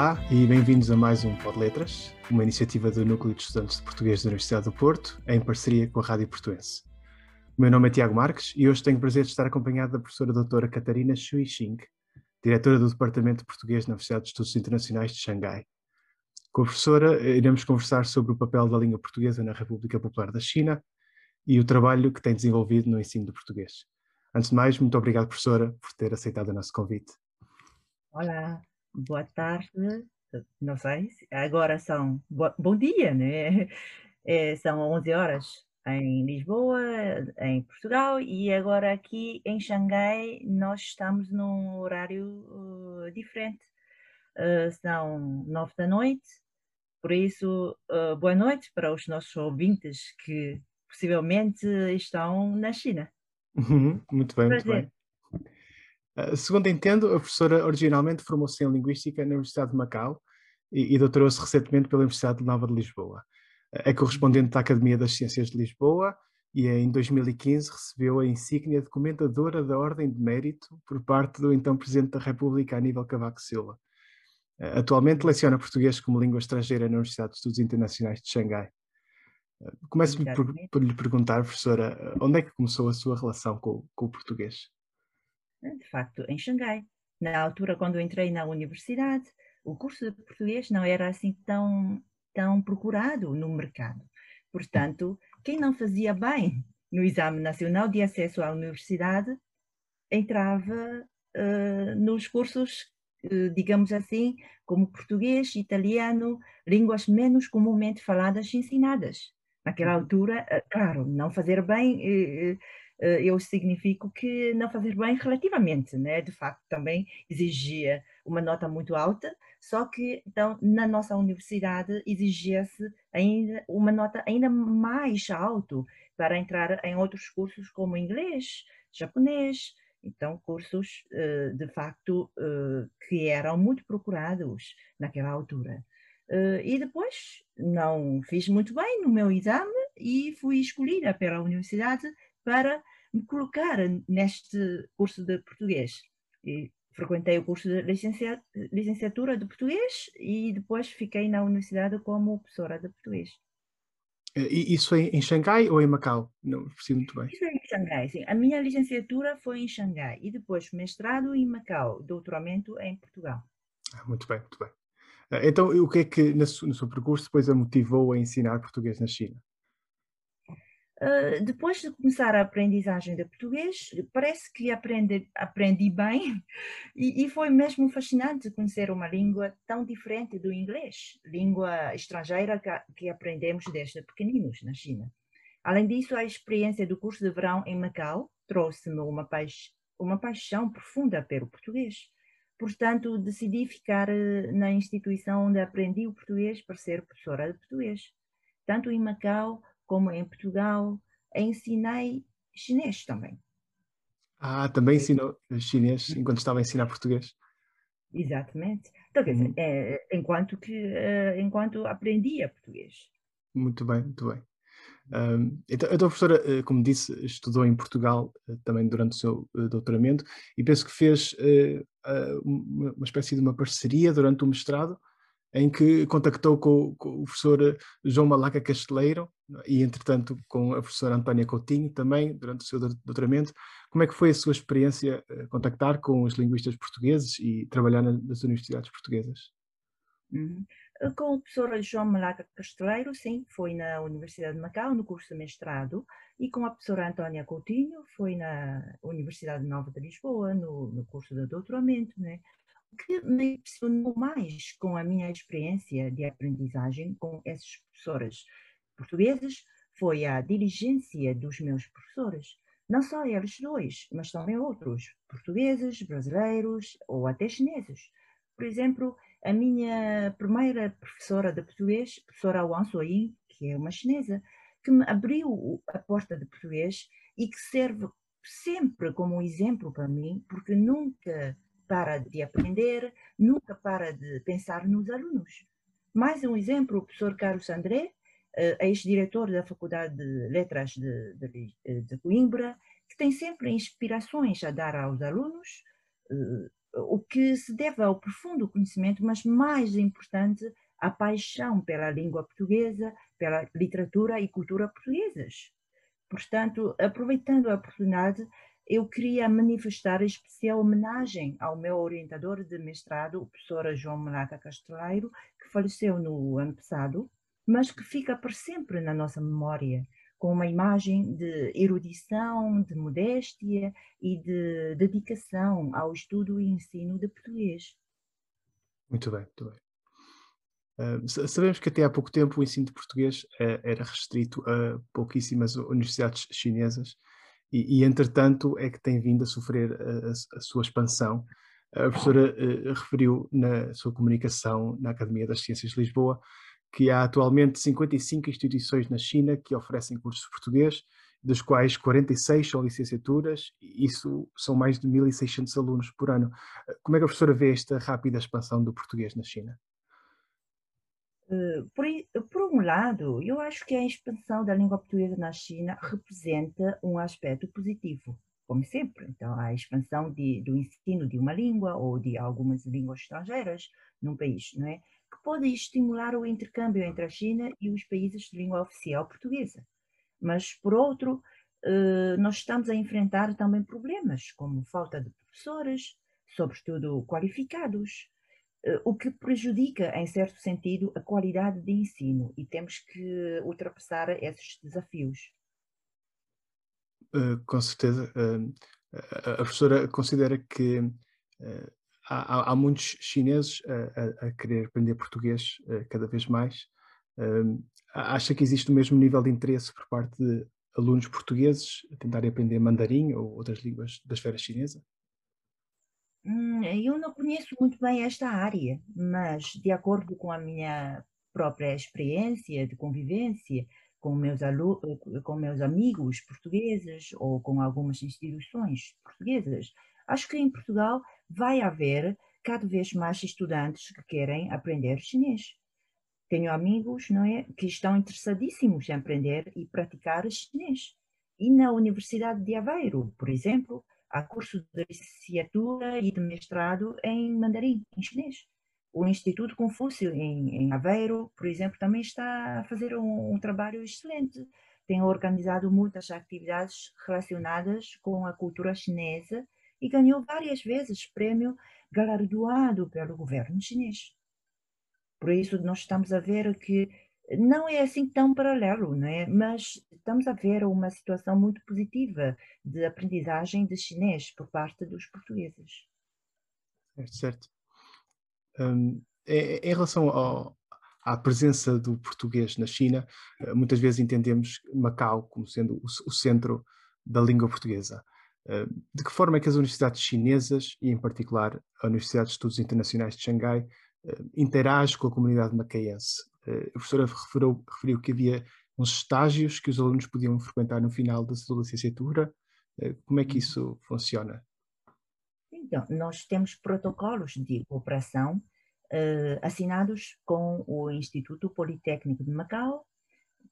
Olá e bem-vindos a mais um Pod Letras, uma iniciativa do Núcleo de Estudantes de Português da Universidade do Porto, em parceria com a Rádio Portuense. O meu nome é Tiago Marques e hoje tenho o prazer de estar acompanhado da professora doutora Catarina Shui Xing, diretora do Departamento de Português na Universidade de Estudos Internacionais de Xangai. Com a professora iremos conversar sobre o papel da língua portuguesa na República Popular da China e o trabalho que tem desenvolvido no ensino do português. Antes de mais, muito obrigado, professora, por ter aceitado o nosso convite. Olá, boa tarde. Não sei, agora são. Bom dia, né? É, são 11 horas em Lisboa, em Portugal, e agora aqui em Xangai nós estamos num horário uh, diferente. Uh, são nove da noite, por isso, uh, boa noite para os nossos ouvintes que possivelmente estão na China. Uhum, muito bem, Prazer. muito bem. Uh, segundo entendo, a professora originalmente formou-se em Linguística na Universidade de Macau e, e doutorou-se recentemente pela Universidade Nova de Lisboa é correspondente da Academia das Ciências de Lisboa e em 2015 recebeu a insígnia de comentadora da Ordem de Mérito por parte do então Presidente da República, Aníbal Cavaco Silva. Eh, atualmente leciona português como língua estrangeira na Universidade de Estudos Internacionais de Xangai. Começo-me por, por, lhe perguntar, professora, onde é que começou a sua relação com, com o português? De facto, em Xangai. Na altura, quando entrei na universidade, o curso de português não era assim tão tão procurado no mercado. Portanto, quem não fazia bem no Exame Nacional de Acesso à Universidade entrava uh, nos cursos, uh, digamos assim, como português, italiano, línguas menos comumente faladas e ensinadas. Naquela uhum. altura, uh, claro, não fazer bem eu significo que não fazer bem relativamente, né? De facto, também exigia uma nota muito alta, só que então na nossa universidade exigia-se ainda uma nota ainda mais alto para entrar em outros cursos como inglês, japonês, então cursos eh, de facto eh, que eram muito procurados naquela altura. Eh, e depois não fiz muito bem no meu exame e fui escolhida pela universidade para me colocar neste curso de português. E frequentei o curso de licenciatura de português e depois fiquei na universidade como professora de português. E isso é em Xangai ou em Macau? Não percebi muito bem. Isso é em Xangai, sim. A minha licenciatura foi em Xangai e depois mestrado em Macau, doutoramento em Portugal. Ah, muito bem, muito bem. Ah, então, o que é que no seu percurso depois a motivou a ensinar português na China? Uh, depois de começar a aprendizagem de português, parece que aprendi, aprendi bem e, e, foi mesmo fascinante conhecer uma língua tão diferente do inglês, língua estrangeira que, que aprendemos desde pequeninos na China. Além disso, a experiência do curso de verão em Macau trouxe-me uma, paix, uma paixão profunda pelo português. Portanto, decidi ficar uh, na instituição onde aprendi o português para ser professora de português, tanto em Macau como em Portugal, ensinei chinês também. Ah, também ensinou chinês enquanto estava a ensinar português? Exatamente. Então, quer dizer, uhum. é, enquanto, que, uh, enquanto aprendia português. Muito bem, muito bem. Um, então, a professora, eh, como disse, estudou em Portugal uh, também durante o seu uh, doutoramento e penso que fez uma, uma espécie de uma parceria durante o mestrado em que contactou com, com, o professor João Malaca Casteleiro e, entretanto, com a professora Antónia Coutinho também, durante o seu doutoramento. Como é que foi a sua experiência uh, contactar com os linguistas portugueses e trabalhar nas universidades portuguesas? Uhum. Com o professor João Malaca Casteleiro, sim, foi na Universidade de Macau, no curso de mestrado, e com a professora Antónia Coutinho, foi na Universidade Nova de Lisboa, no, no curso de doutoramento, né? que me impressionou mais com a minha experiência de aprendizagem com esses professores portugueses foi a diligência dos meus professores. Não só eles dois, mas também outros, portugueses, brasileiros ou até chineses. Por exemplo, a minha primeira professora de português, professora Wang Soyin, que é uma chinesa, que me abriu a porta de português e que serve sempre como um exemplo para mim, porque nunca para de aprender, nunca para de pensar nos alunos. Mais um exemplo, o professor Carlos André, ex-diretor da Faculdade de Letras de, de, de, Coimbra, que tem sempre inspirações a dar aos alunos, eh, o que se deve ao profundo conhecimento, mas mais importante, a paixão pela língua portuguesa, pela literatura e cultura portuguesas. Portanto, aproveitando a oportunidade, eu queria manifestar especial homenagem ao meu orientador de mestrado, o professor João Malata Casteleiro, que faleceu no ano passado, mas que fica por sempre na nossa memória, com uma imagem de erudição, de modéstia e de dedicação ao estudo e ensino de português. Muito bem, muito bem. Uh, sabemos que até há pouco tempo o ensino de português uh, era restrito a pouquíssimas universidades chinesas e, e, entretanto, é que tem vindo a sofrer a, a sua expansão. A professora uh, referiu na sua comunicação na Academia das Ciências de Lisboa que há atualmente 55 instituições na China que oferecem cursos de português, dos quais 46 são licenciaturas, e isso são mais de 1.600 alunos por ano. Como é que a professora vê esta rápida expansão do português na China? Eh, por, por, um lado, eu acho que a expansão da língua portuguesa na China representa um aspecto positivo, como sempre. Então, a expansão de, do ensino de uma língua ou de algumas línguas estrangeiras num país, não é? Que pode estimular o intercâmbio entre a China e os países de língua oficial portuguesa. Mas, por outro, eh, nós estamos a enfrentar também problemas, como falta de professores, sobretudo qualificados, eh, o que prejudica, em certo sentido, a qualidade de ensino e temos que ultrapassar esses desafios. Uh, com certeza. A professora considera que há, há, muitos chineses a, a, querer aprender português cada vez mais. acha que existe o mesmo nível de interesse por parte de alunos portugueses a tentarem aprender mandarim ou outras línguas da esfera chinesa? Hum, eu não conheço muito bem esta área, mas de acordo com a minha própria experiência de convivência com meus, com meus amigos portugueses ou com algumas instituições portuguesas, acho que em Portugal vai haver cada vez mais estudantes que querem aprender chinês. Tenho amigos não é, que estão interessadíssimos em aprender e praticar chinês. E na Universidade de Aveiro, por exemplo, Há curso de licenciatura e de mestrado em mandarim, em chinês. O Instituto Confúcio, em, em Aveiro, por exemplo, também está a fazer um, um trabalho excelente. Tem organizado muitas atividades relacionadas com a cultura chinesa e ganhou várias vezes prêmio galardoado pelo governo chinês. Por isso, nós estamos a ver que não é assim tão paralelo, não é? mas estamos a ver uma situação muito positiva de aprendizagem de chinês por parte dos portugueses. Certo, certo. Um, em relação ao, à presença do português na China, eh, muitas vezes entendemos Macau como sendo o, o centro da língua portuguesa. De que forma é que as universidades chinesas, e em particular a Universidade de Estudos Internacionais de Xangai, eh, interage com a comunidade macaense? Eh, a professora referiu, referiu que havia uns estágios que os alunos podiam frequentar no final da sua licenciatura. Como é que uhum. isso funciona? Então, nós temos protocolos de cooperação uh, assinados com o Instituto Politécnico de Macau,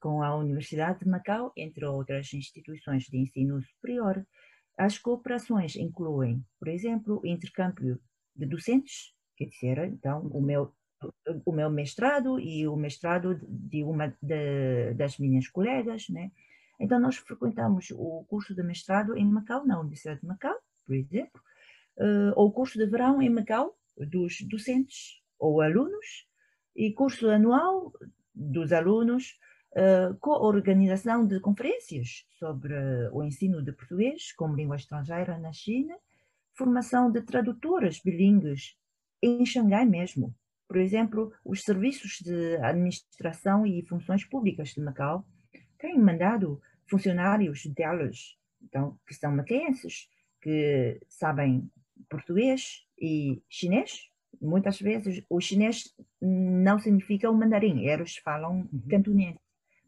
com a Universidade de Macau, entre outras instituições de ensino superior. As cooperações incluem, por exemplo, o intercâmbio de docentes, quer dizer, então, o meu o meu mestrado e o mestrado de uma de, das minhas colegas, né? Então nós frequentamos o curso de mestrado em Macau, na Universidade de Macau, por exemplo, uh, ou o curso de verão em Macau dos docentes ou alunos e curso anual dos alunos uh, com a organização de conferências sobre o ensino de português como língua estrangeira na China, formação de tradutores bilíngues em Xangai mesmo, por exemplo, os serviços de administração e funções públicas de Macau têm mandado funcionários delas, então, que são macaenses, que sabem português e chinês. Muitas vezes o chinês não significa o mandarim, eles falam uhum. cantonês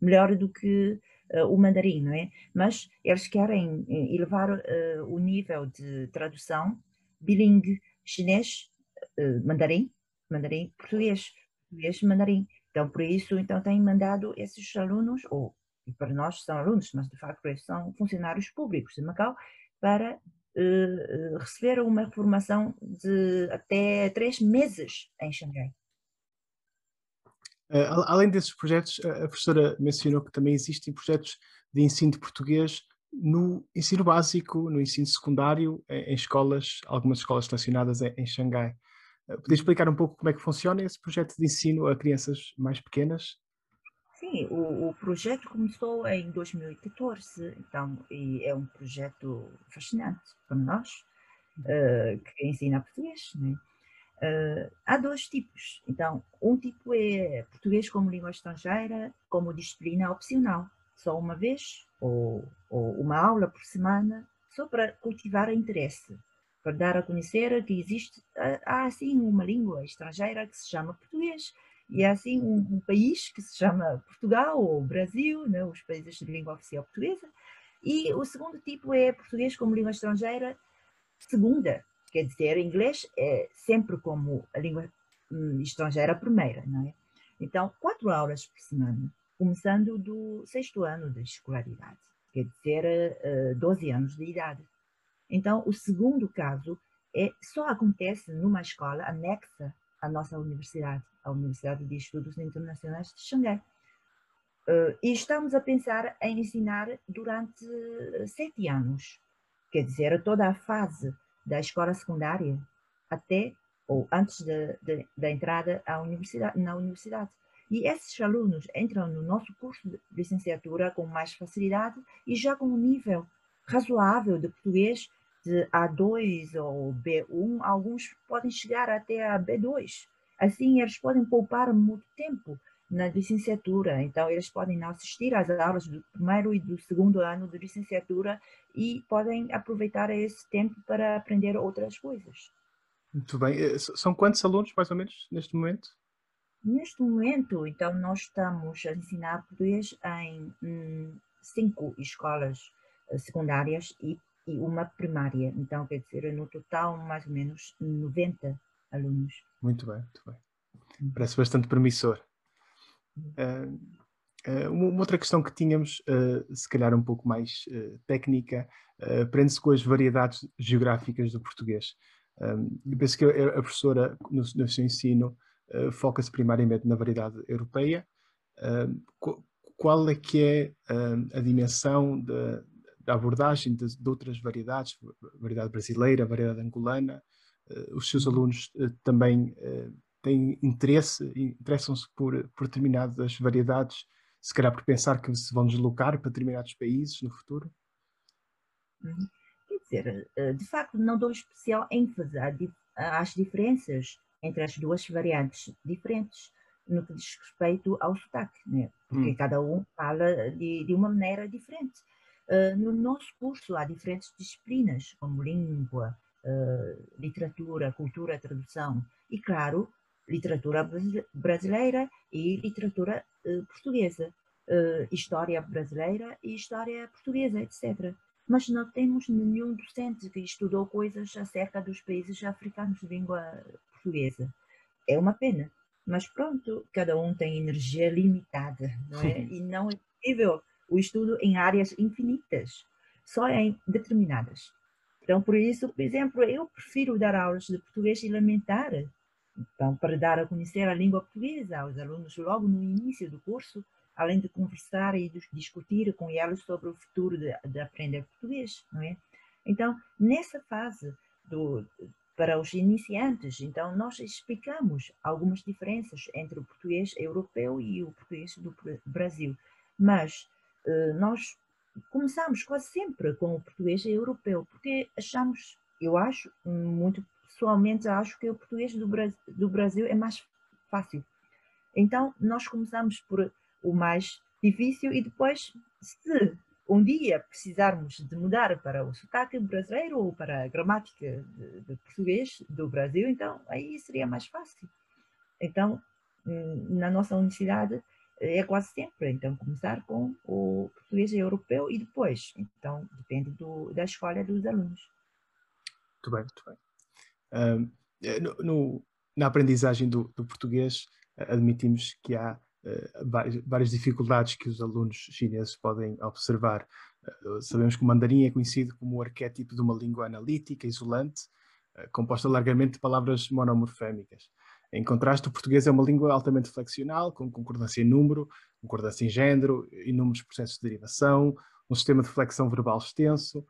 melhor do que uh, o mandarim, não é? Mas eles querem eh, elevar uh, o nível de tradução bilingue chinês-mandarim mandarim português, português mandarim. Então, por isso, então, têm mandado esses alunos, ou para nós são alunos, mas de facto são funcionários públicos de Macau, para uh, receberam uma formação de até três meses em Xangai. Uh, além desses projetos, a professora mencionou que também existem projetos de ensino de português no ensino básico, no ensino secundário, em, escolas, algumas escolas estacionadas em, em Xangai. Uh, podia explicar um pouco como é que funciona esse projeto de ensino a crianças mais pequenas? Sim, o, o projeto começou em 2014, então e é um projeto fascinante para nós, uh, que ensina português, né? Uh, há dois tipos. Então, um tipo é português como língua estrangeira, como disciplina opcional, só uma vez ou, ou uma aula por semana, só para cultivar interesse, para dar a conhecer que existe há assim uma língua estrangeira que se chama português e há assim um, um país que se chama Portugal ou Brasil, né, os países de língua oficial portuguesa. E o segundo tipo é português como língua estrangeira segunda, Quer dizer, inglês é sempre como a língua hum, estrangeira primeira, não é? Então, quatro aulas por semana, começando do sexto ano de escolaridade, quer dizer, 12 eh, anos de idade. Então, o segundo caso é, só acontece numa escola anexa à nossa universidade, a Universidade de Estudos Internacionais de Xangai. Uh, e estamos a pensar em ensinar durante sete anos, quer dizer, toda a fase da escola secundária até ou antes da entrada à universidade, na universidade. E esses alunos entram no nosso curso de licenciatura com mais facilidade e já com um nível razoável de português de A2 ou B1, alguns podem chegar até a B2. Assim, eles podem poupar muito tempo na licenciatura. Então, eles podem assistir às aulas do primeiro e do segundo ano de licenciatura e podem aproveitar esse tempo para aprender outras coisas. Muito bem. Eh, são quantos alunos, mais ou menos, neste momento? Neste momento, então, nós estamos a ensinar português em hum, cinco escolas eh, secundárias e, e, uma primária. Então, quer dizer, no total, mais ou menos 90 alunos. Muito bem, muito bem. Uhum. Parece bastante promissor. Uh, uh, uma outra questão que tínhamos, uh, se calhar um pouco mais técnica, prende-se com as variedades geográficas do português. eu penso que a, professora, no, no, seu ensino, foca-se primariamente na variedade europeia. qual é que é a dimensão de, da abordagem de, de, outras variedades, variedade brasileira, variedade angolana? os seus alunos também têm interesse, interessam-se por, por determinadas variedades, se calhar por pensar que se vão deslocar para determinados países no futuro? Uhum. Quer dizer, eh, de facto, não dou especial ênfase às diferenças entre as duas variantes diferentes no que diz respeito ao sotaque, né? porque hum. cada um fala de, de uma maneira diferente. Uh, no nosso curso há diferentes disciplinas, como língua, uh, literatura, cultura, tradução, e claro, literatura brasileira e literatura uh, portuguesa, uh, história brasileira e história portuguesa, etc. Mas não temos nenhum docente que estudou coisas acerca dos países africanos de língua portuguesa. É uma pena. Mas pronto, cada um tem energia limitada, não é? E não é possível o estudo em áreas infinitas, só em determinadas. Então, por isso, por exemplo, eu prefiro dar aulas de português elementar então, para dar a conhecer a língua portuguesa aos alunos logo no início do curso, além de conversar e de discutir com eles sobre o futuro de, de aprender português, não é? Então, nessa fase do, para os iniciantes, então nós explicamos algumas diferenças entre o português europeu e o português do Brasil, mas eh, nós começamos quase sempre com o português europeu, porque achamos, eu acho, muito pessoalmente acho que o português do Brasil, do Brasil é mais fácil. Então, nós começamos por o mais difícil e depois, se um dia precisarmos de mudar para o sotaque brasileiro ou para a gramática de, de português do Brasil, então aí seria mais fácil. Então, hum, na nossa universidade é quase sempre, então começar com o português europeu e depois, então depende do, da escolha dos alunos. Muito bem, muito bem. Uh, no, na aprendizagem do, do português, uh, admitimos que há várias dificuldades que os alunos chineses podem observar. Sabemos que o mandarim é conhecido como o arquétipo de uma língua analítica, isolante, composta largamente de palavras monomorfémicas. Em contraste, o português é uma língua altamente flexional, com concordância em número, concordância em género, inúmeros processos de derivação, um sistema de flexão verbal extenso, eh,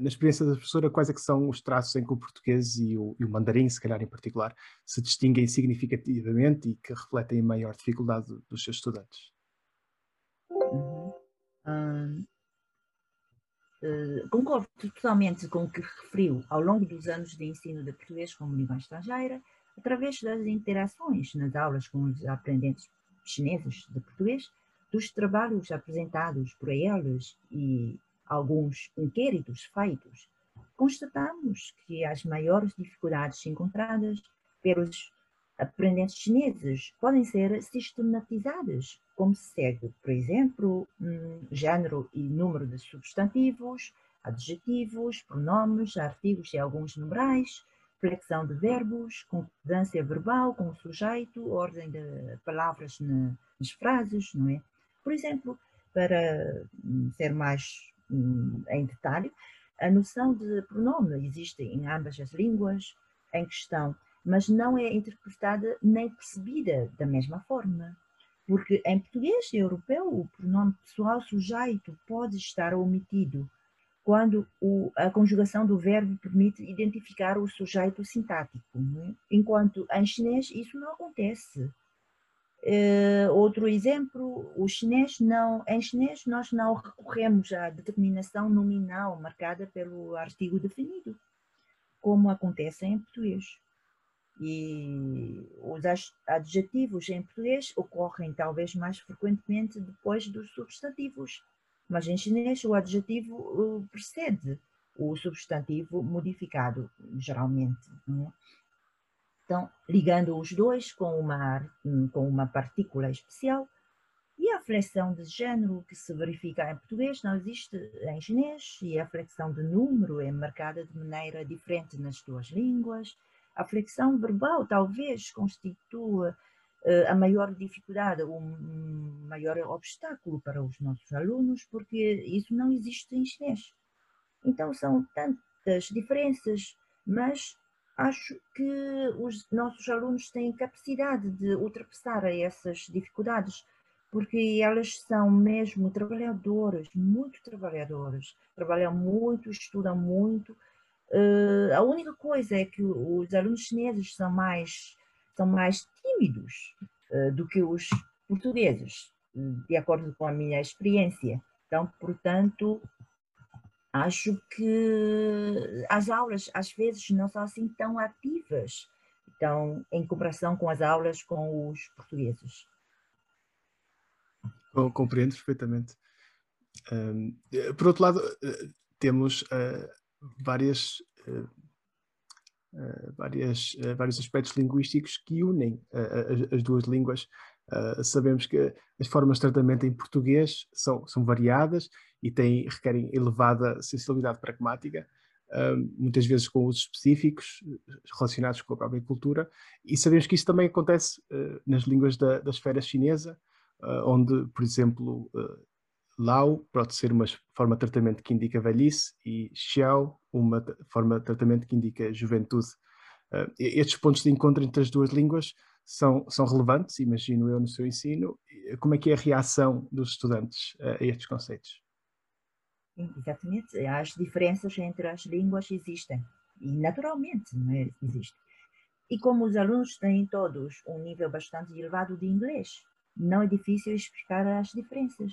na experiência da professora, quais é que são os traços em que o português e o, e o, mandarim, se calhar em particular, se distinguem significativamente e que refletem a maior dificuldade dos seus estudantes? Uhum. uh, concordo totalmente com o que referiu ao longo dos anos de ensino de português como língua estrangeira, através das interações nas aulas com os aprendentes chineses de português, dos trabalhos apresentados por eles e alguns inquéritos feitos, constatamos que as maiores dificuldades encontradas pelos aprendentes chineses podem ser sistematizadas, como se segue, por exemplo, um, género e número de substantivos, adjetivos, pronomes, artigos e alguns numerais, flexão de verbos, concordância verbal com o sujeito, ordem de palavras nas frases, não é? Por exemplo, para hum, ser mais em detalhe, a noção de pronome existe em ambas as línguas em questão, mas não é interpretada nem percebida da mesma forma. Porque em português europeu o pronome pessoal sujeito pode estar omitido quando o, a conjugação do verbo permite identificar o sujeito sintático, é? enquanto em chinês isso não acontece. Uh, outro exemplo, o chinês não, em chinês nós não recorremos à determinação nominal marcada pelo artigo definido, como acontece em português. E os adjetivos em português ocorrem talvez mais frequentemente depois dos substantivos, mas em chinês o adjetivo eh, precede o substantivo modificado, geralmente. É? Então, ligando os dois com uma, com uma partícula especial, e a flexão de género que se verifica em português não existe em chinês, e a flexão de número é marcada de maneira diferente nas duas línguas. A flexão verbal talvez constitua uh, a maior dificuldade, o um maior obstáculo para os nossos alunos, porque isso não existe em chinês. Então são tantas diferenças, mas acho que os nossos alunos têm capacidade de ultrapassar essas dificuldades, porque elas são mesmo trabalhadoras, muito trabalhadoras, trabalham muito, estudam muito. Uh, a única coisa é que os alunos chineses são mais, são mais tímidos uh, do que os portugueses, de acordo com a minha experiência. Então, portanto, Acho que as aulas às vezes não são assim tão ativas, então, em comparação com as aulas com os portugueses. Compreendo perfeitamente. Um, por outro lado, eh, temos uh, várias, uh, uh, várias, vários aspectos linguísticos que unem as, duas línguas. Sabemos que as formas de tratamento em português são, são variadas e têm, requerem elevada sensibilidade pragmática, muitas vezes com usos específicos relacionados com a própria cultura, e sabemos que isso também acontece uh, nas línguas da, da esfera chinesa, uh, onde, por exemplo, uh, Lao pode ser uma forma de tratamento que indica velhice e Xiao uma forma de tratamento que indica juventude. estes pontos de encontro entre as duas línguas são, são relevantes, imagino eu, no seu ensino. Como é que é a reação dos estudantes a estes conceitos? Exatamente, as diferenças entre as línguas existem e naturalmente não é? existem. E como os alunos têm todos um nível bastante elevado de inglês, não é difícil explicar as diferenças.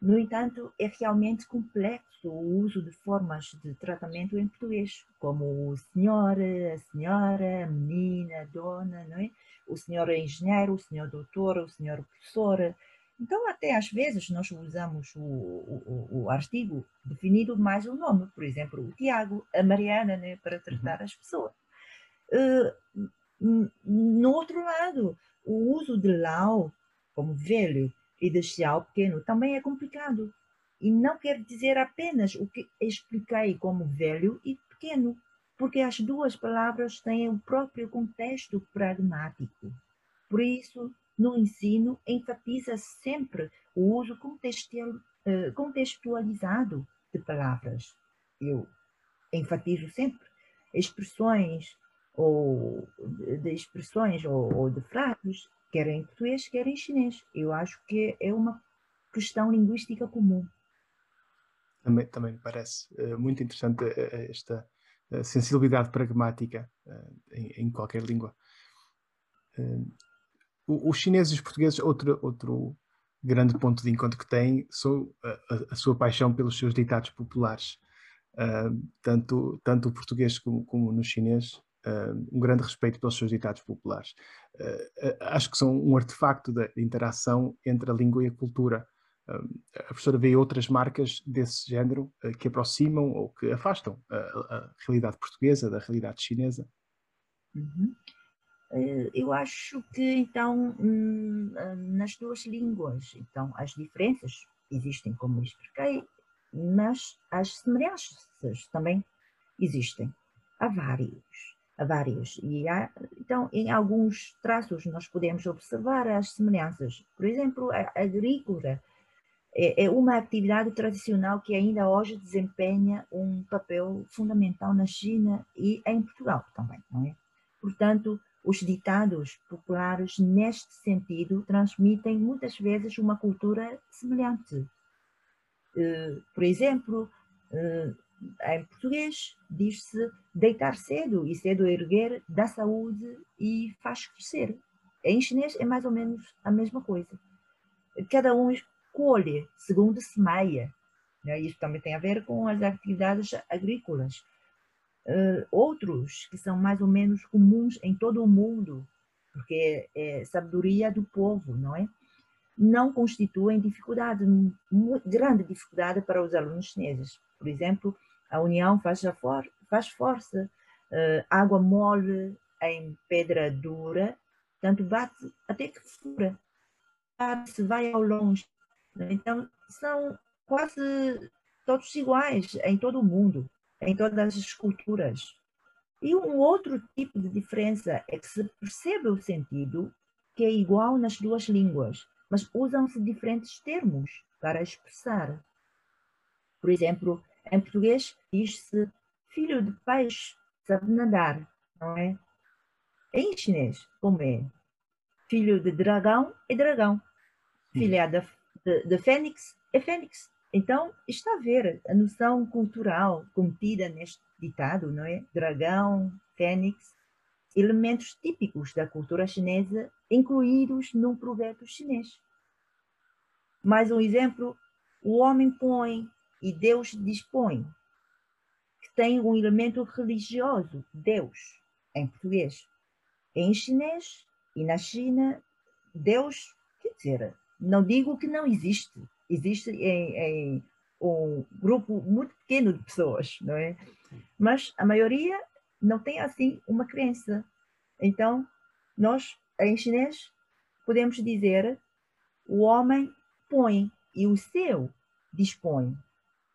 No entanto, é realmente complexo o uso de formas de tratamento em português, como o senhor, a senhora, a menina, a dona, não é? o senhor engenheiro, o senhor doutor, o senhor professor, então, até às vezes, nós usamos o, o, o artigo definido mais o nome, por exemplo, o Tiago, a Mariana, né, para tratar uhum. as pessoas. Uh, no outro lado, o uso de Lao como velho e de Xiao pequeno também é complicado. E não quer dizer apenas o que expliquei como velho e pequeno, porque as duas palavras têm o próprio contexto pragmático. Por isso, no ensino enfatiza sempre o uso eh, contextualizado de palavras. Eu enfatizo sempre expressões ou de expressões ou, ou de frases, quer em português, quer em chinês. Eu acho que é uma questão linguística comum. Também, também me parece uh, muito interessante uh, esta uh, sensibilidade pragmática em, qualquer língua. os chineses e os portugueses, outro, outro grande ponto de encontro que têm são a, a sua paixão pelos seus ditados populares. tanto, tanto o português como, como no chinês, um grande respeito pelos seus ditados populares. acho que são um artefacto da interação entre a língua e a cultura a professora vê outras marcas desse género uh, que aproximam ou que afastam a, a, realidade portuguesa da realidade chinesa? Uhum. Uh, eu acho que então hum, nas duas línguas, então as diferenças existem, como expliquei, mas as semelhanças também existem. Há vários, vários. E há, então, em alguns traços nós podemos observar as semelhanças. Por exemplo, a agrícola é, é uma atividade tradicional que ainda hoje desempenha um papel fundamental na China e em Portugal também, não é? Portanto, os ditados populares, neste sentido, transmitem muitas vezes uma cultura semelhante. Eh, por exemplo, eh, em português diz-se deitar cedo e cedo erguer dá saúde e faz crescer. Em chinês é mais ou menos a mesma coisa. Cada um colhe, segundo semeia. Né? Isso também tem a ver com as atividades agrícolas. Uh, outros que são mais ou menos comuns em todo o mundo, porque é, é sabedoria do povo, não é? Não constituem dificuldade, grande dificuldade para os alunos chineses. Por exemplo, a união faz, a for, faz força, uh, água mole em pedra dura, tanto bate até que fura. Se vai ao longe, então, são quase todos iguais em todo o mundo, em todas as culturas. E um outro tipo de diferença é que se percebe o sentido que é igual nas duas línguas, mas usam-se diferentes termos para expressar. Por exemplo, em português diz-se filho de peixe sabe nadar, não é? Em chinês, como é? Filho de dragão é dragão. Filha da de, de Fênix é Fênix. Então, está a ver a noção cultural contida neste ditado, não é? Dragão, Fênix, elementos típicos da cultura chinesa incluídos num provérbio chinês. Mais um exemplo, o homem põe e Deus dispõe, que tem um elemento religioso, Deus, em português. Em chinês e na China, Deus, quer dizer, não digo que não existe, existe em, em um grupo muito pequeno de pessoas, não é? Mas a maioria não tem assim uma crença. Então, nós em chinês podemos dizer o homem põe e o seu dispõe,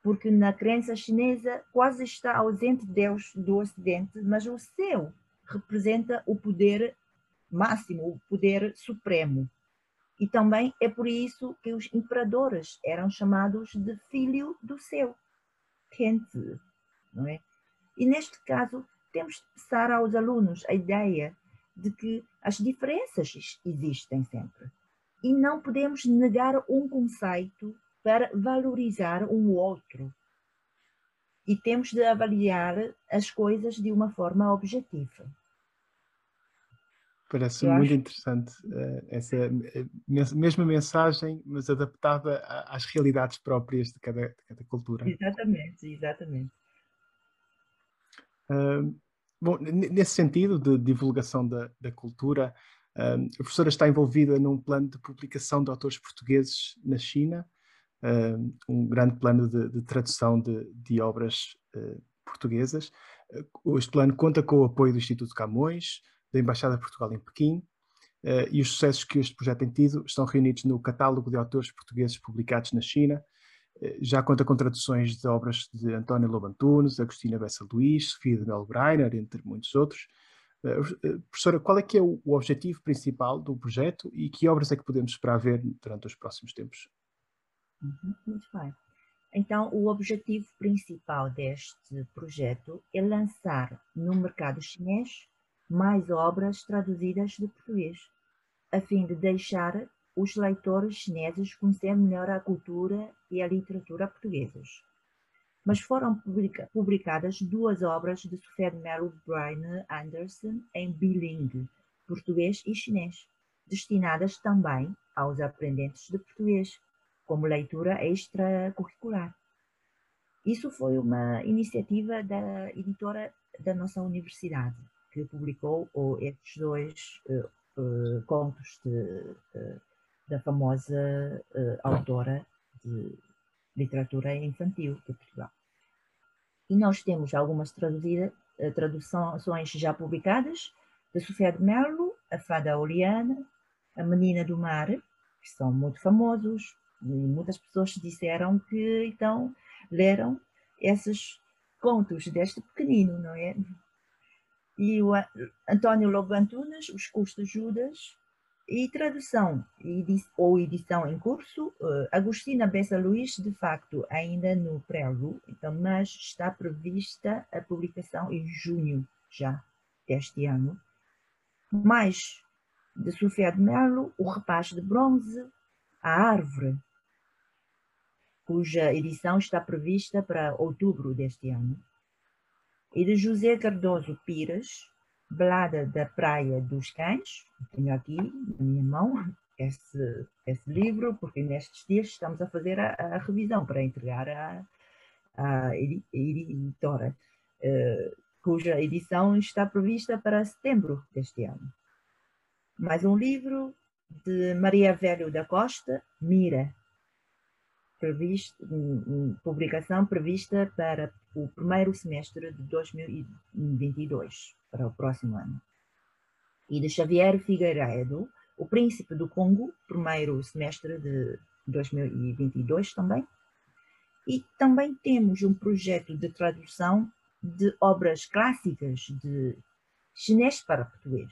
porque na crença chinesa quase está ausente Deus do Ocidente, mas o seu representa o poder máximo, o poder supremo. E também é por isso que os imperadores eram chamados de filho do seu, Kente, não é? E neste caso, temos de passar aos alunos a ideia de que as diferenças existem sempre e não podemos negar um conceito para valorizar um outro. E temos de avaliar as coisas de uma forma objetiva. Parece muito acho... interessante uh, essa eh, mesma mensagem, mas adaptada às realidades próprias de cada, de cada cultura. Exatamente, exatamente. Uh, bom, nesse sentido de divulgação da, da cultura, uh, a professora está envolvida num plano de publicação de autores portugueses na China, um grande plano de, de tradução de, de obras portuguesas. Este plano conta com o apoio do Instituto Camões, da Embaixada de Portugal em Pequim, e os sucessos que este projeto tem tido estão reunidos no catálogo de autores portugueses publicados na China. Já conta com traduções de obras de António Lobantunes, Agostina Bessa Luís, Sofia de Mel Breiner, entre muitos outros. professora, qual é que é o objetivo principal do projeto e que obras é que podemos esperar ver durante os próximos tempos? Uhum, muito bem. Então, o objetivo principal deste projeto é lançar no mercado chinês mais obras traduzidas de português, a fim de deixar os leitores chineses conhecer melhor a cultura e a literatura portuguesas. Mas foram publica publicadas duas obras de Sofia de Mello Brian Anderson em bilingue, português e chinês, destinadas também aos aprendentes de português, como leitura extracurricular. Isso foi uma iniciativa da editora da nossa universidade, que publicou estes dois uh, uh, contos de, uh, da famosa autora de literatura infantil de Portugal. E nós temos algumas traduções já publicadas, de Sofia de Mello, A Fada Oleana, A Menina do Mar, que são muito famosos, e muitas pessoas disseram que então leram esses contos deste pequenino, não é? E o António Lobo Antunes, Os Custos Judas, e tradução ou edição em curso, uh, Agostina Bessa Luiz, de facto, ainda no prelo, então, mas está prevista a publicação em junho já deste ano. Mais de Sofia de Melo, O Rapaz de Bronze, A Árvore, cuja edição está prevista para outubro deste ano, e de José Cardoso Pires, Belada da Praia dos Cães, tenho aqui na minha mão esse, esse livro, porque nestes dias estamos a fazer a, a revisão para entregar à, editora, uh, cuja edição está prevista para setembro deste ano. Mais um livro de Maria Velho da Costa, Mira, publicação prevista para o primeiro semestre de 2022, para o próximo ano. E de Xavier Figueiredo, O Príncipe do Congo, primeiro semestre de 2022 também. E também temos um projeto de tradução de obras clássicas de chinês para português,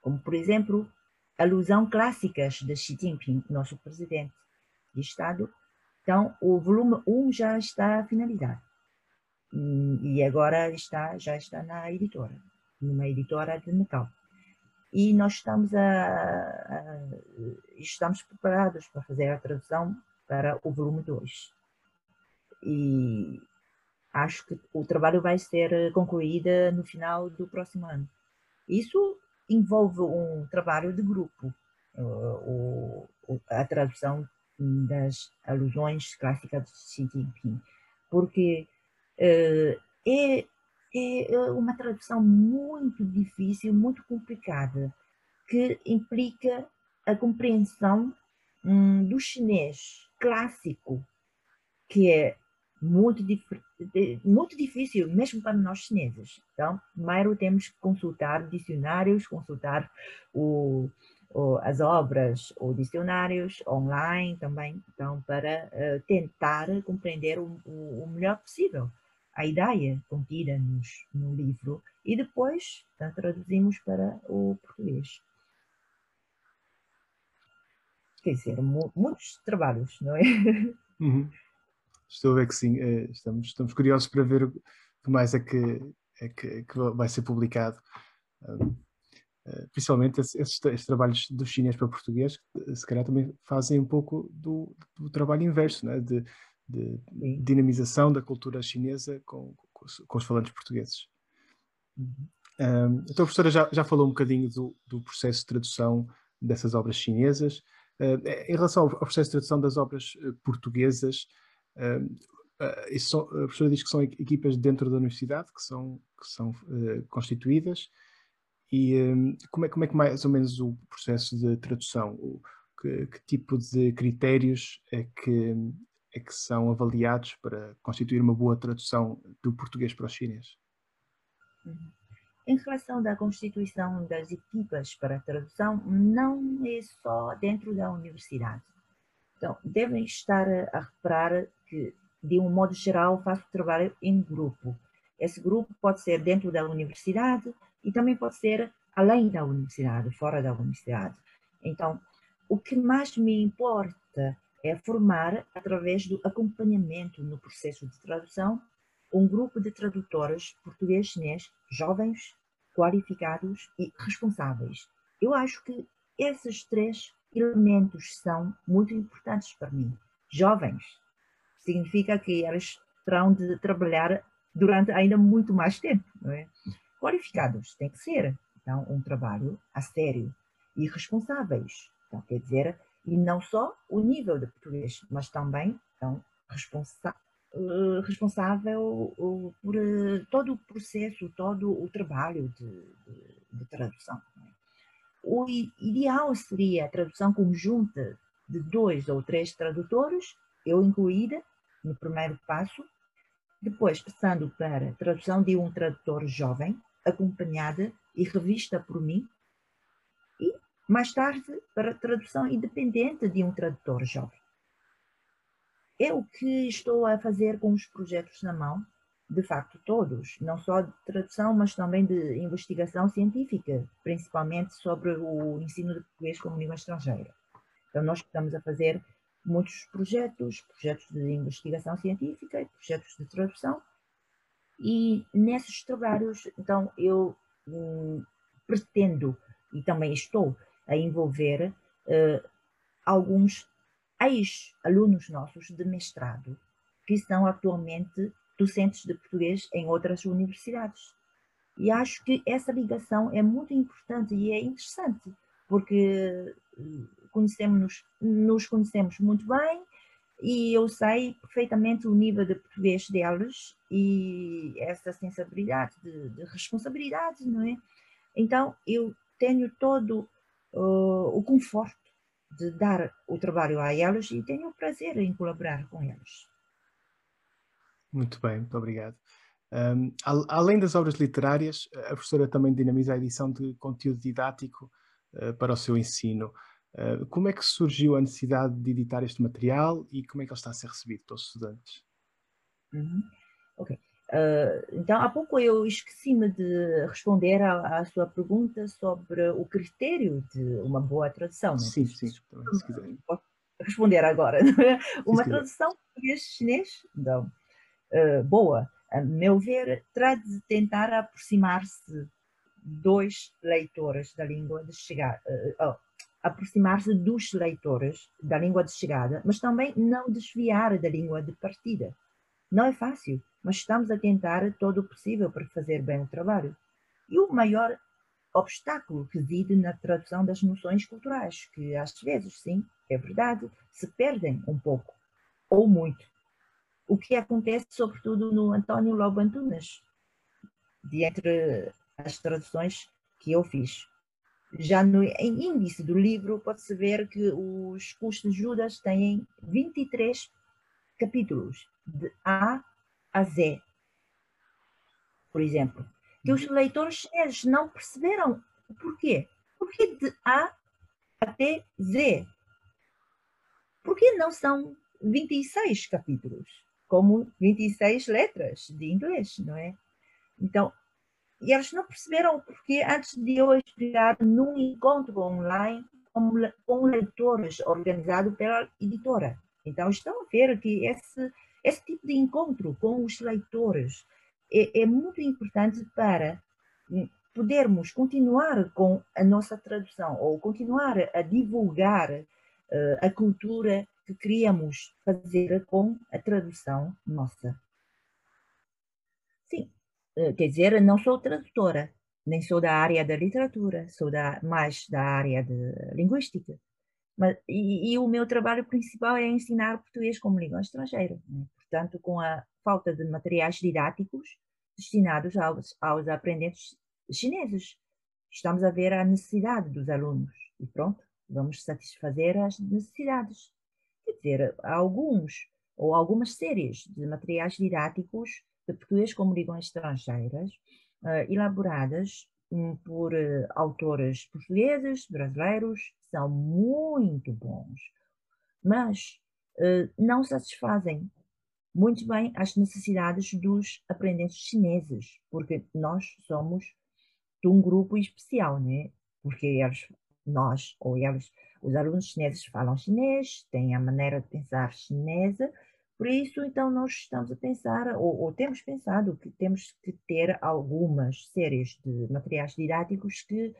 como, por exemplo, Alusão Clássicas de Xi Jinping, nosso presidente de Estado, então, o volume 1 já está finalizado. E agora está, já está na editora, numa editora de Macau. E nós estamos, a, a, estamos preparados para fazer a tradução para o volume 2. E acho que o trabalho vai ser concluído no final do próximo ano. Isso envolve um trabalho de grupo. a tradução das alusões clássicas de Xi Jinping, porque uh, é, é uma tradução muito difícil, muito complicada, que implica a compreensão um, do chinês clássico, que é muito, muito difícil, mesmo para nós chineses. Então, primeiro temos que consultar dicionários, consultar o, as obras ou dicionários online também, então para uh, tentar compreender o, o, melhor possível a ideia contida nos, no livro e depois então, traduzimos para o português. Quer dizer, mu muitos trabalhos, não é? Uhum. Estou a ver que sim, eh, estamos, estamos curiosos para ver o que mais é que, é que, que vai ser publicado. Eh, principalmente esses, esses, trabalhos dos chineses para português, se calhar também fazem um pouco do, do trabalho inverso, né? de, de dinamização da cultura chinesa com, com, os, com os falantes portugueses. Um, então a professora já, já falou um bocadinho do, do processo de tradução dessas obras chinesas. Uh, em relação ao, ao, processo de tradução das obras uh, portuguesas, uh, são, a professora diz que são equipas dentro da universidade que são, que são constituídas e um, como, é, como é que mais ou menos o processo de tradução? O, que, que, tipo de critérios é que, é que são avaliados para constituir uma boa tradução do português para o chinês? Em relação da constituição das equipas para a tradução, não é só dentro da universidade. Então, devem estar a reparar que, de um modo geral, faço trabalho em grupo. Esse grupo pode ser dentro da universidade, e também pode ser além da universidade, fora da universidade. Então, o que mais me importa é formar, através do acompanhamento no processo de tradução, um grupo de tradutores português-chinês jovens, qualificados e responsáveis. Eu acho que esses três elementos são muito importantes para mim. Jovens significa que eles terão de trabalhar durante ainda muito mais tempo, não é? Qualificados, tem que ser. Então, um trabalho a sério e responsáveis. Então, quer dizer, e não só o nível de português, mas também então, responsa eh, responsável por eh, todo o processo, todo o trabalho de, de, de tradução. É? O ideal seria a tradução conjunta de dois ou três tradutores, eu incluída, no primeiro passo, depois passando para a tradução de um tradutor jovem, acompanhada e revista por mim, e mais tarde para tradução independente de um tradutor jovem. É o que estou a fazer com os projetos na mão, de facto todos, não só de tradução, mas também de investigação científica, principalmente sobre o ensino de português como língua estrangeira. Então nós estamos a fazer muitos projetos, projetos de investigação científica e projetos de tradução, e nesses trabalhos, então, eu hum, pretendo e também estou a envolver uh, alguns ex-alunos nossos de mestrado, que são atualmente docentes de português em outras universidades. E acho que essa ligação é muito importante e é interessante, porque hum, conhecemos, nos conhecemos muito bem e eu sei perfeitamente o nível de português deles e essa sensibilidade de, de responsabilidade, não é? Então eu tenho todo uh, o conforto de dar o trabalho a elas e tenho o prazer em colaborar com eles. Muito bem, muito obrigado. Um, além das obras literárias, a professora também dinamiza a edição de conteúdo didático uh, para o seu ensino. Uh, como é que surgiu a necessidade de editar este material e como é que ele está a ser recebido pelos estudantes? Uhum. Ok. Uh, então, há pouco eu esqueci-me de responder à, à, sua pergunta sobre o critério de uma boa tradução. Né? Sim, sim, se quiser. Posso responder agora. É? Uma tradução português-chinês, então, uh, boa, a meu ver, trata de tentar aproximar-se dois leitores da língua de chegar, uh, aproximar-se dos leitores da língua de chegada, mas também não desviar da língua de partida. Não é fácil, mas estamos a tentar todo o possível para fazer bem o trabalho. E o maior obstáculo reside na tradução das noções culturais, que às vezes, sim, é verdade, se perdem um pouco, ou muito. O que acontece sobretudo no António Lobo Antunes, de entre as traduções que eu fiz. Já no índice do livro pode-se ver que os custos de Judas têm 23 capítulos, de A a Z. Por exemplo, que os leitores chineses não perceberam o porquê. Porquê de A até Z? Porquê não são 26 capítulos, como 26 letras de inglês, não é? Então, e eles não perceberam porque antes de eu explicar num encontro online com, leitores organizado pela editora. Então estão a ver que esse, esse tipo de encontro com os leitores é, é muito importante para podermos continuar com a nossa tradução ou continuar a divulgar uh, a cultura que queríamos fazer com a tradução nossa. Eh, quer dizer, não sou tradutora, nem sou da área da literatura, sou da, mais da área de linguística. Mas, e, e, o meu trabalho principal é ensinar português como língua estrangeira. Né? Portanto, com a falta de materiais didáticos destinados aos, aos aprendentes chineses, estamos a ver a necessidade dos alunos e pronto, vamos satisfazer as necessidades. Quer dizer, alguns ou algumas séries de materiais didáticos de português como língua estrangeiras, uh, elaboradas um, por uh, autores portugueses, brasileiros, são muito bons, mas uh, não satisfazem muito bem as necessidades dos aprendentes chineses, porque nós somos de um grupo especial, né? Porque eles, nós, ou eles, os alunos chineses falam chinês, têm a maneira de pensar chinesa, por isso, então, nós estamos a pensar, ou, ou, temos pensado, que temos que ter algumas séries de materiais didáticos que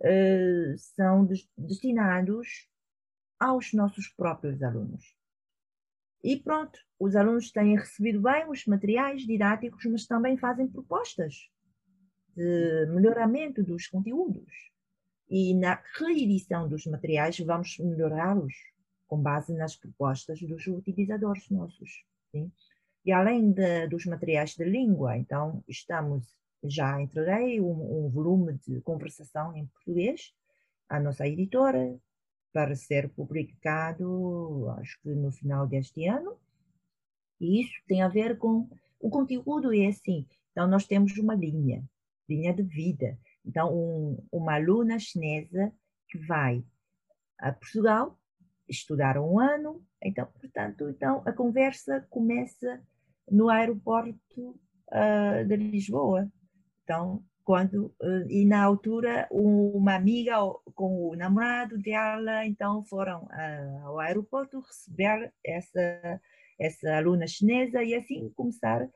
uh, são des destinados aos nossos próprios alunos. E pronto, os alunos têm recebido bem os materiais didáticos, mas também fazem propostas de melhoramento dos conteúdos. E na reedição dos materiais vamos melhorá-los com base nas propostas dos utilizadores nossos. Sim? E além de, dos materiais de língua, então estamos, já entreguei um, um volume de conversação em português à nossa editora, para ser publicado, acho que no final deste ano. E isso tem a ver com o conteúdo é assim. Então nós temos uma linha, linha de vida. Então um, uma aluna chinesa que vai a Portugal estudar um ano, então, portanto, então a conversa começa no aeroporto uh, de Lisboa. Então, quando uh, e na altura uma amiga com o namorado dela então foram uh, ao aeroporto receber essa essa aluna chinesa e assim começar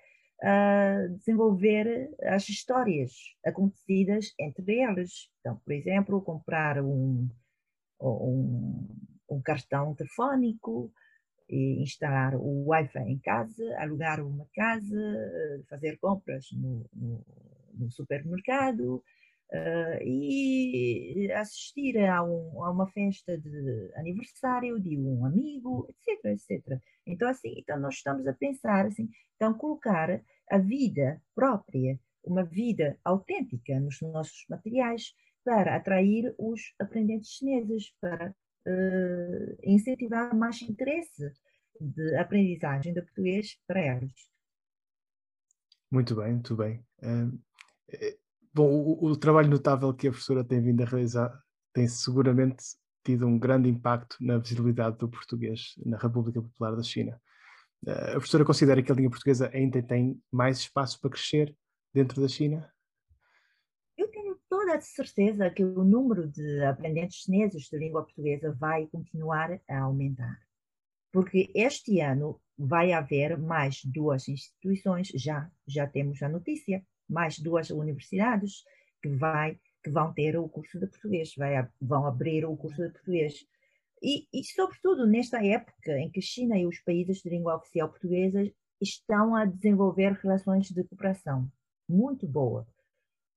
a desenvolver as histórias acontecidas entre eles. Então, por exemplo, comprar um, um um cartão telefónico, instalar o Wi-Fi em casa, alugar uma casa, eh, fazer compras no, no, no supermercado uh, e assistir a, um, a, uma festa de aniversário de um amigo, etc, etc. Então assim, então nós estamos a pensar assim, então colocar a vida própria, uma vida autêntica nos nossos materiais para atrair os aprendentes chineses, para uh, incentivar mais interesse de aprendizagem do português para eles. Muito bem, muito bem. Uh, bom, o, o, trabalho notável que a professora tem vindo a realizar tem seguramente tido um grande impacto na visibilidade do português na República Popular da China. Uh, a professora considera que a língua portuguesa ainda tem mais espaço para crescer dentro da China? Toda a certeza que o número de aprendentes chineses de língua portuguesa vai continuar a aumentar. Porque este ano vai haver mais duas instituições, já, já temos a notícia, mais duas universidades que, vai, que vão ter o curso de português, vai, vão abrir o curso de português. E, e, sobretudo, nesta época em que China e os países de língua oficial portuguesa estão a desenvolver relações de cooperação muito boa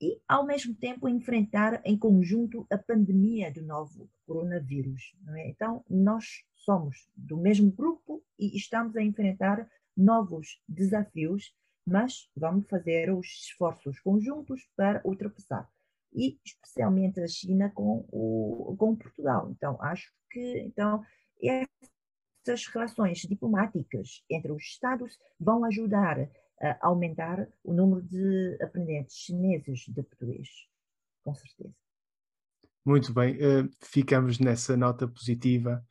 e, ao mesmo tempo, enfrentar em conjunto a pandemia do novo coronavírus. É? Então, nós somos do mesmo grupo e estamos a enfrentar novos desafios, mas vamos fazer os esforços conjuntos para ultrapassar. E especialmente a China com, o, com Portugal. Então, acho que então, essas relações diplomáticas entre os Estados vão ajudar aumentar o número de aprendentes chineses de português, com certeza. Muito bem, uh, ficamos nessa nota positiva.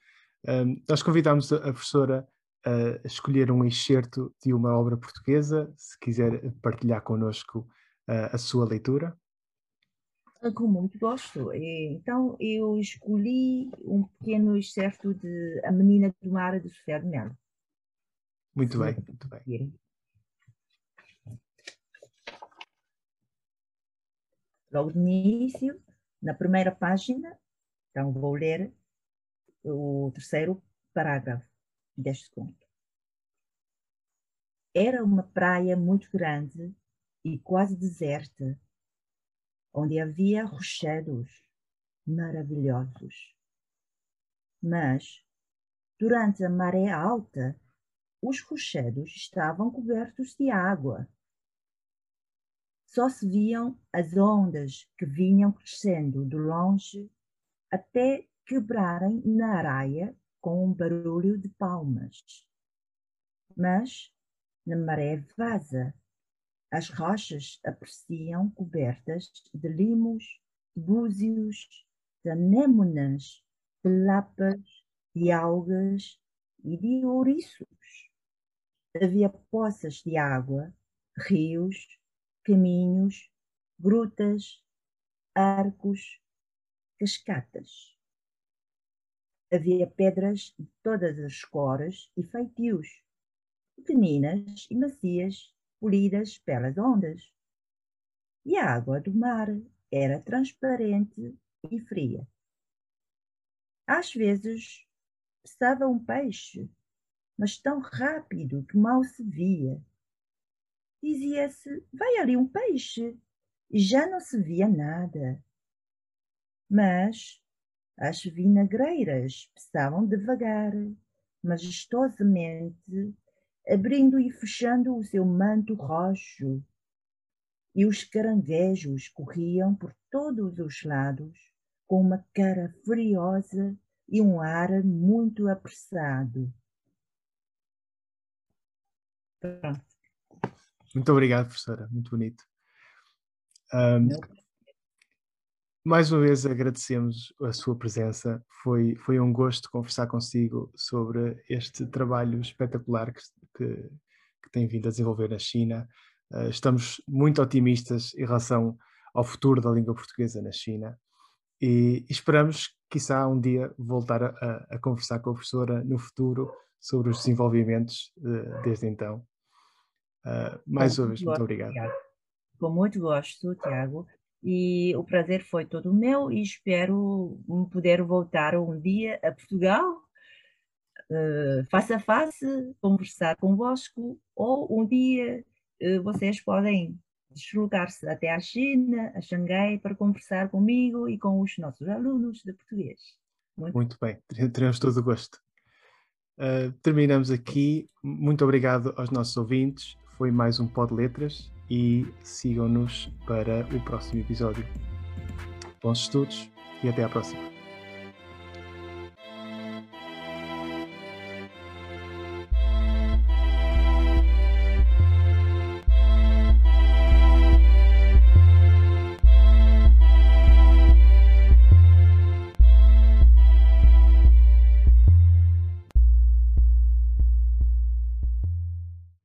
Uh, nós convidamos a, professora a escolher um excerto de uma obra portuguesa, se quiser partilhar connosco uh, a sua leitura. Ah, com muito gosto. Então, eu escolhi um pequeno excerto de A Menina do Mar de Sofia de Mello. Muito bem, muito bem. Logo início, na primeira página, então vou ler o terceiro parágrafo deste conto. Era uma praia muito grande e quase deserta, onde havia rochedos maravilhosos. Mas, durante a maré alta, os rochedos estavam cobertos de água só se viam as ondas que vinham crescendo de longe até quebrarem na areia com um barulho de palmas. Mas, na maré vaza, as rochas apareciam cobertas de limos, de búzios, de anémonas, de lapas, de algas e de ouriços. Havia poças de água, rios, caminhos, grutas, arcos, cascatas. Havia pedras de todas as cores e feitios, pequeninas e macias, polidas pelas ondas. E a água do mar era transparente e fria. Às vezes passava um peixe, mas tão rápido que mal se via. Dizia-se: vai ali um peixe, e já não se via nada. Mas as vinagreiras passavam devagar, majestosamente, abrindo e fechando o seu manto roxo, e os caranguejos corriam por todos os lados, com uma cara furiosa e um ar muito apressado. Muito obrigado, professora. Muito bonito. Um, mais uma vez agradecemos a sua presença. Foi, foi um gosto conversar consigo sobre este trabalho espetacular que, que, que tem vindo a desenvolver na China. Uh, estamos muito otimistas em relação ao futuro da língua portuguesa na China e esperamos, quiçá, um dia voltar a, a conversar com a professora no futuro sobre os desenvolvimentos uh, desde então. Uh, mais uma vez, muito obrigado. Com muito gosto, Tiago e o prazer foi todo meu e espero poder voltar um dia a Portugal, uh, face a face, conversar convosco, ou um dia uh, vocês podem deslocar-se até à China, a Xangai, para conversar comigo e com os nossos alunos de português. Muito, Muito bem, teremos todo o gosto. Uh, terminamos aqui. Muito obrigado aos nossos ouvintes. Foi mais um Pod Letras e sigam-nos para o próximo episódio. Bons estudos e até à próxima.